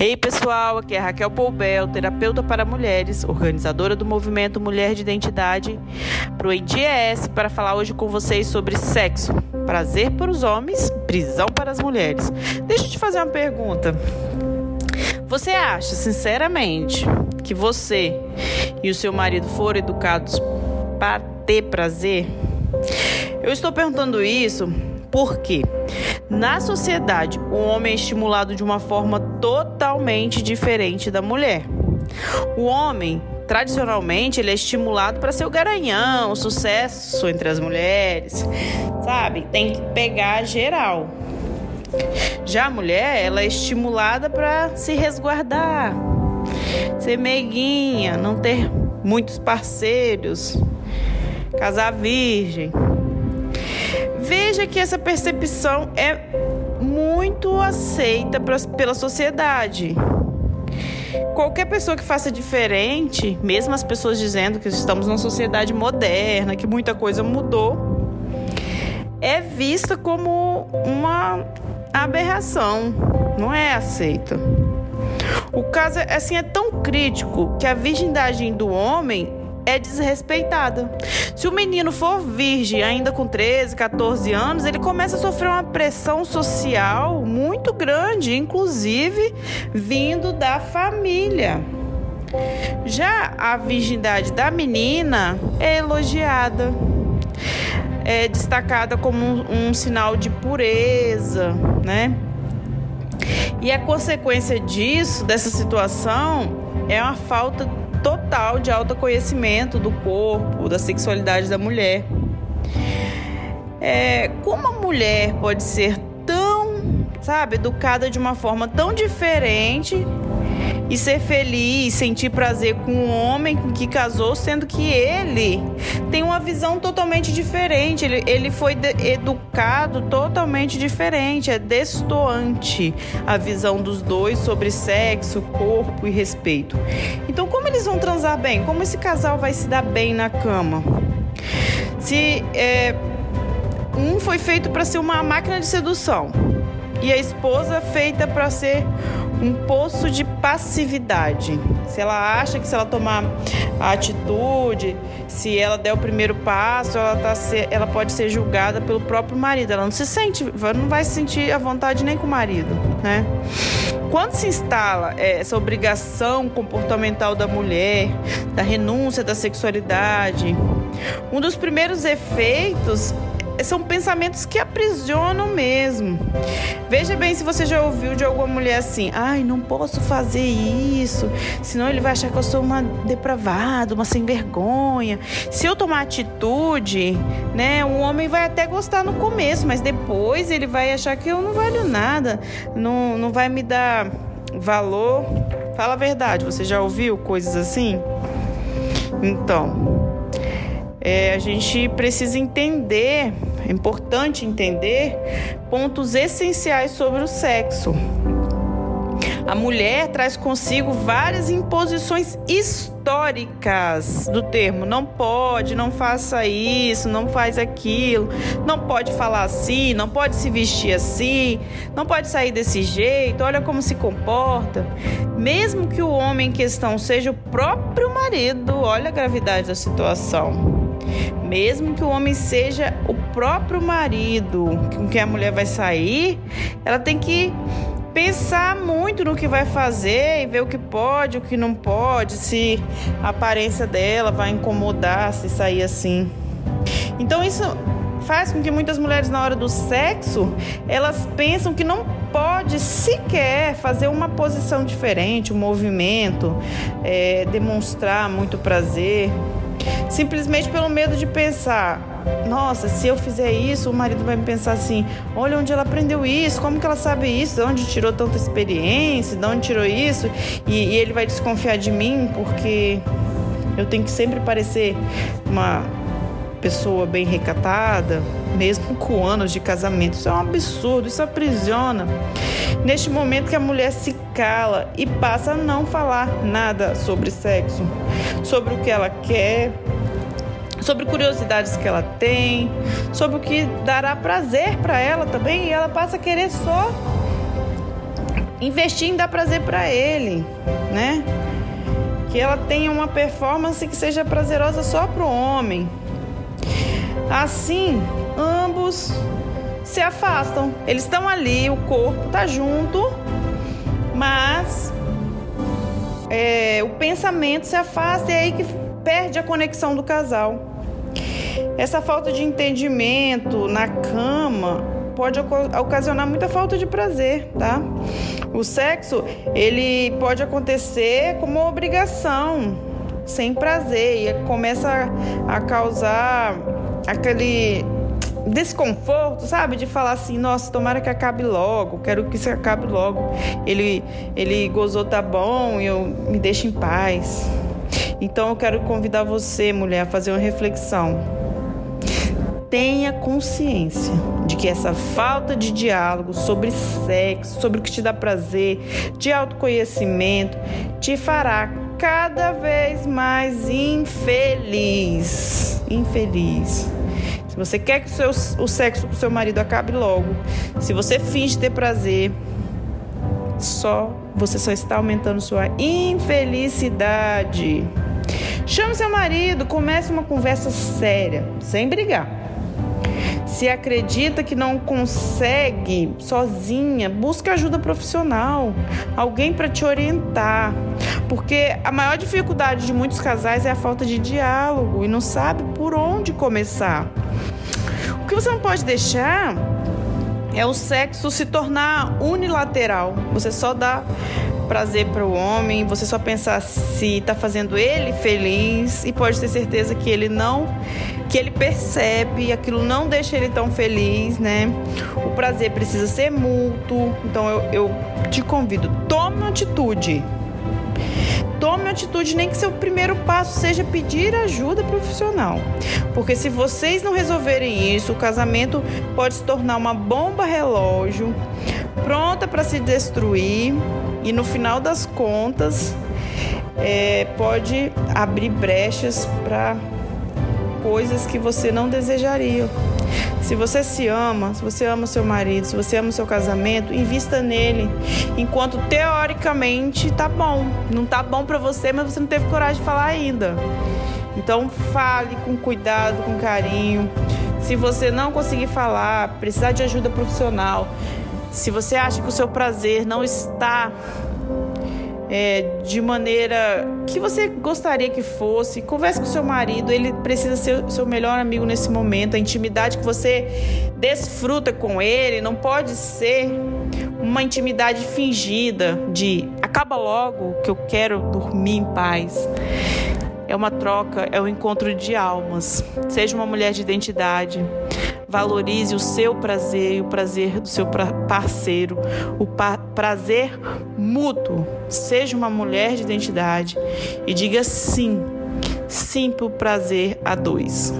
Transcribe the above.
Ei pessoal, aqui é Raquel Poubel, terapeuta para mulheres, organizadora do movimento Mulher de Identidade, pro ENDIES, para falar hoje com vocês sobre sexo, prazer para os homens, prisão para as mulheres. Deixa eu te fazer uma pergunta. Você acha, sinceramente, que você e o seu marido foram educados para ter prazer? Eu estou perguntando isso porque na sociedade o homem é estimulado de uma forma totalmente diferente da mulher. O homem tradicionalmente ele é estimulado para ser o garanhão, o sucesso entre as mulheres, sabe? Tem que pegar geral. Já a mulher, ela é estimulada para se resguardar, ser meiguinha, não ter muitos parceiros, casar virgem. Veja que essa percepção é muito aceita pela sociedade. Qualquer pessoa que faça diferente, mesmo as pessoas dizendo que estamos numa sociedade moderna, que muita coisa mudou, é vista como uma aberração, não é aceita. O caso assim é tão crítico que a virgindade do homem é desrespeitada. Se o menino for virgem ainda com 13, 14 anos, ele começa a sofrer uma pressão social muito grande, inclusive vindo da família. Já a virgindade da menina é elogiada, é destacada como um, um sinal de pureza, né? E a consequência disso, dessa situação, é uma falta total de autoconhecimento do corpo, da sexualidade da mulher. É, como a mulher pode ser tão, sabe, educada de uma forma tão diferente e ser feliz, sentir prazer com um homem com que casou, sendo que ele tem uma visão totalmente diferente. Ele, ele foi educado totalmente diferente, é destoante a visão dos dois sobre sexo, corpo e respeito. Então, como eles vão transar bem? Como esse casal vai se dar bem na cama? Se é, um foi feito para ser uma máquina de sedução e a esposa feita para ser um poço de passividade. Se ela acha que se ela tomar a atitude, se ela der o primeiro passo, ela, tá ser, ela pode ser julgada pelo próprio marido. Ela não se sente, não vai se sentir à vontade nem com o marido, né? Quando se instala é, essa obrigação comportamental da mulher, da renúncia da sexualidade, um dos primeiros efeitos são pensamentos que aprisionam mesmo. Veja bem se você já ouviu de alguma mulher assim: ai, não posso fazer isso, senão ele vai achar que eu sou uma depravada, uma sem vergonha. Se eu tomar atitude, né, o homem vai até gostar no começo, mas depois ele vai achar que eu não valho nada, não, não vai me dar valor. Fala a verdade, você já ouviu coisas assim? Então, é, a gente precisa entender, é importante entender pontos essenciais sobre o sexo. A mulher traz consigo várias imposições históricas do termo. Não pode, não faça isso, não faz aquilo, não pode falar assim, não pode se vestir assim, não pode sair desse jeito, olha como se comporta. Mesmo que o homem em questão seja o próprio marido, olha a gravidade da situação. Mesmo que o homem seja o próprio marido com quem a mulher vai sair, ela tem que pensar muito no que vai fazer e ver o que pode, o que não pode, se a aparência dela vai incomodar se sair assim. Então isso faz com que muitas mulheres na hora do sexo, elas pensam que não pode sequer fazer uma posição diferente, um movimento, é, demonstrar muito prazer simplesmente pelo medo de pensar: nossa, se eu fizer isso, o marido vai me pensar assim: olha onde ela aprendeu isso, como que ela sabe isso, de onde tirou tanta experiência, de onde tirou isso, e, e ele vai desconfiar de mim porque eu tenho que sempre parecer uma pessoa bem recatada, mesmo com anos de casamento. Isso é um absurdo, isso aprisiona. Neste momento que a mulher se cala e passa a não falar nada sobre sexo, sobre o que ela quer, sobre curiosidades que ela tem, sobre o que dará prazer para ela também, e ela passa a querer só investir em dar prazer para ele, né? Que ela tenha uma performance que seja prazerosa só para o homem. Assim, ambos se afastam. Eles estão ali, o corpo tá junto, mas é, o pensamento se afasta e é aí que perde a conexão do casal. Essa falta de entendimento na cama pode ocasionar muita falta de prazer, tá? O sexo, ele pode acontecer como obrigação, sem prazer, e começa a causar aquele desconforto, sabe? De falar assim, nossa, tomara que acabe logo, quero que isso acabe logo. Ele, ele gozou, tá bom, eu me deixo em paz. Então eu quero convidar você, mulher, a fazer uma reflexão. Tenha consciência de que essa falta de diálogo sobre sexo, sobre o que te dá prazer, de autoconhecimento, te fará cada vez mais infeliz. Infeliz. Se você quer que o, seu, o sexo com seu marido acabe logo, se você finge ter prazer, só você só está aumentando sua infelicidade. Chame seu marido, comece uma conversa séria, sem brigar. Se acredita que não consegue sozinha, busque ajuda profissional, alguém para te orientar. Porque a maior dificuldade de muitos casais é a falta de diálogo e não sabe por onde começar. O que você não pode deixar é o sexo se tornar unilateral. Você só dá prazer para o homem, você só pensar se está fazendo ele feliz e pode ter certeza que ele não, que ele percebe, aquilo não deixa ele tão feliz, né? O prazer precisa ser mútuo, então eu, eu te convido, tome atitude. Tome atitude, nem que seu primeiro passo seja pedir ajuda profissional. Porque se vocês não resolverem isso, o casamento pode se tornar uma bomba relógio pronta para se destruir e no final das contas é, pode abrir brechas para coisas que você não desejaria. Se você se ama, se você ama seu marido, se você ama seu casamento, invista nele. Enquanto teoricamente tá bom. Não tá bom para você, mas você não teve coragem de falar ainda. Então fale com cuidado, com carinho. Se você não conseguir falar, precisar de ajuda profissional, se você acha que o seu prazer não está é, de maneira que você gostaria que fosse, converse com seu marido, ele precisa ser seu melhor amigo nesse momento. A intimidade que você desfruta com ele não pode ser uma intimidade fingida de acaba logo que eu quero dormir em paz. É uma troca, é um encontro de almas. Seja uma mulher de identidade. Valorize o seu prazer e o prazer do seu parceiro, o prazer mútuo. Seja uma mulher de identidade e diga sim, sim para o prazer a dois.